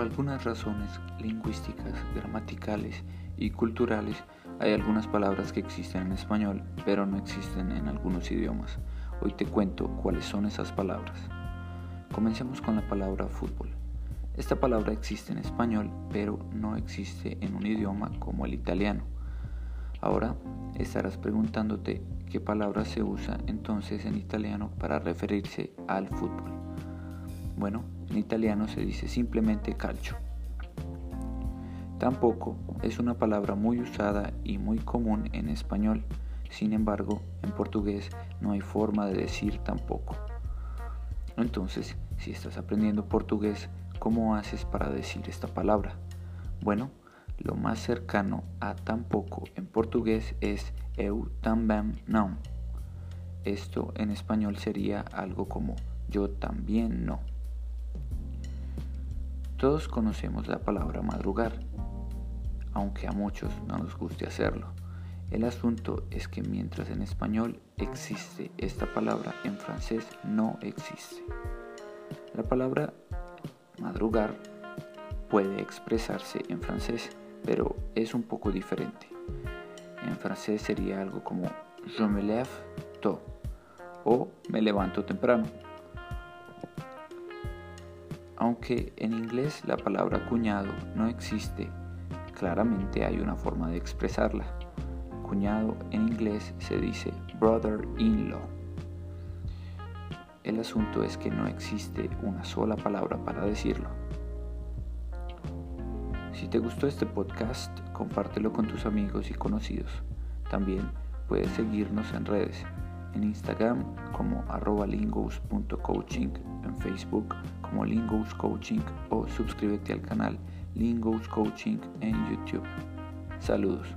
algunas razones lingüísticas, gramaticales y culturales, hay algunas palabras que existen en español, pero no existen en algunos idiomas. Hoy te cuento cuáles son esas palabras. Comencemos con la palabra fútbol. Esta palabra existe en español, pero no existe en un idioma como el italiano. Ahora estarás preguntándote qué palabra se usa entonces en italiano para referirse al fútbol. Bueno, en italiano se dice simplemente calcio. Tampoco es una palabra muy usada y muy común en español. Sin embargo, en portugués no hay forma de decir tampoco. Entonces, si estás aprendiendo portugués, ¿cómo haces para decir esta palabra? Bueno, lo más cercano a tampoco en portugués es eu também não. Esto en español sería algo como yo también no. Todos conocemos la palabra madrugar, aunque a muchos no nos guste hacerlo. El asunto es que mientras en español existe esta palabra, en francés no existe. La palabra madrugar puede expresarse en francés, pero es un poco diferente. En francés sería algo como je me lève tôt o me levanto temprano. Aunque en inglés la palabra cuñado no existe, claramente hay una forma de expresarla. Cuñado en inglés se dice brother-in-law. El asunto es que no existe una sola palabra para decirlo. Si te gustó este podcast, compártelo con tus amigos y conocidos. También puedes seguirnos en redes en Instagram como arroba lingos.coaching, en Facebook como Lingos Coaching o suscríbete al canal Lingos Coaching en YouTube. Saludos.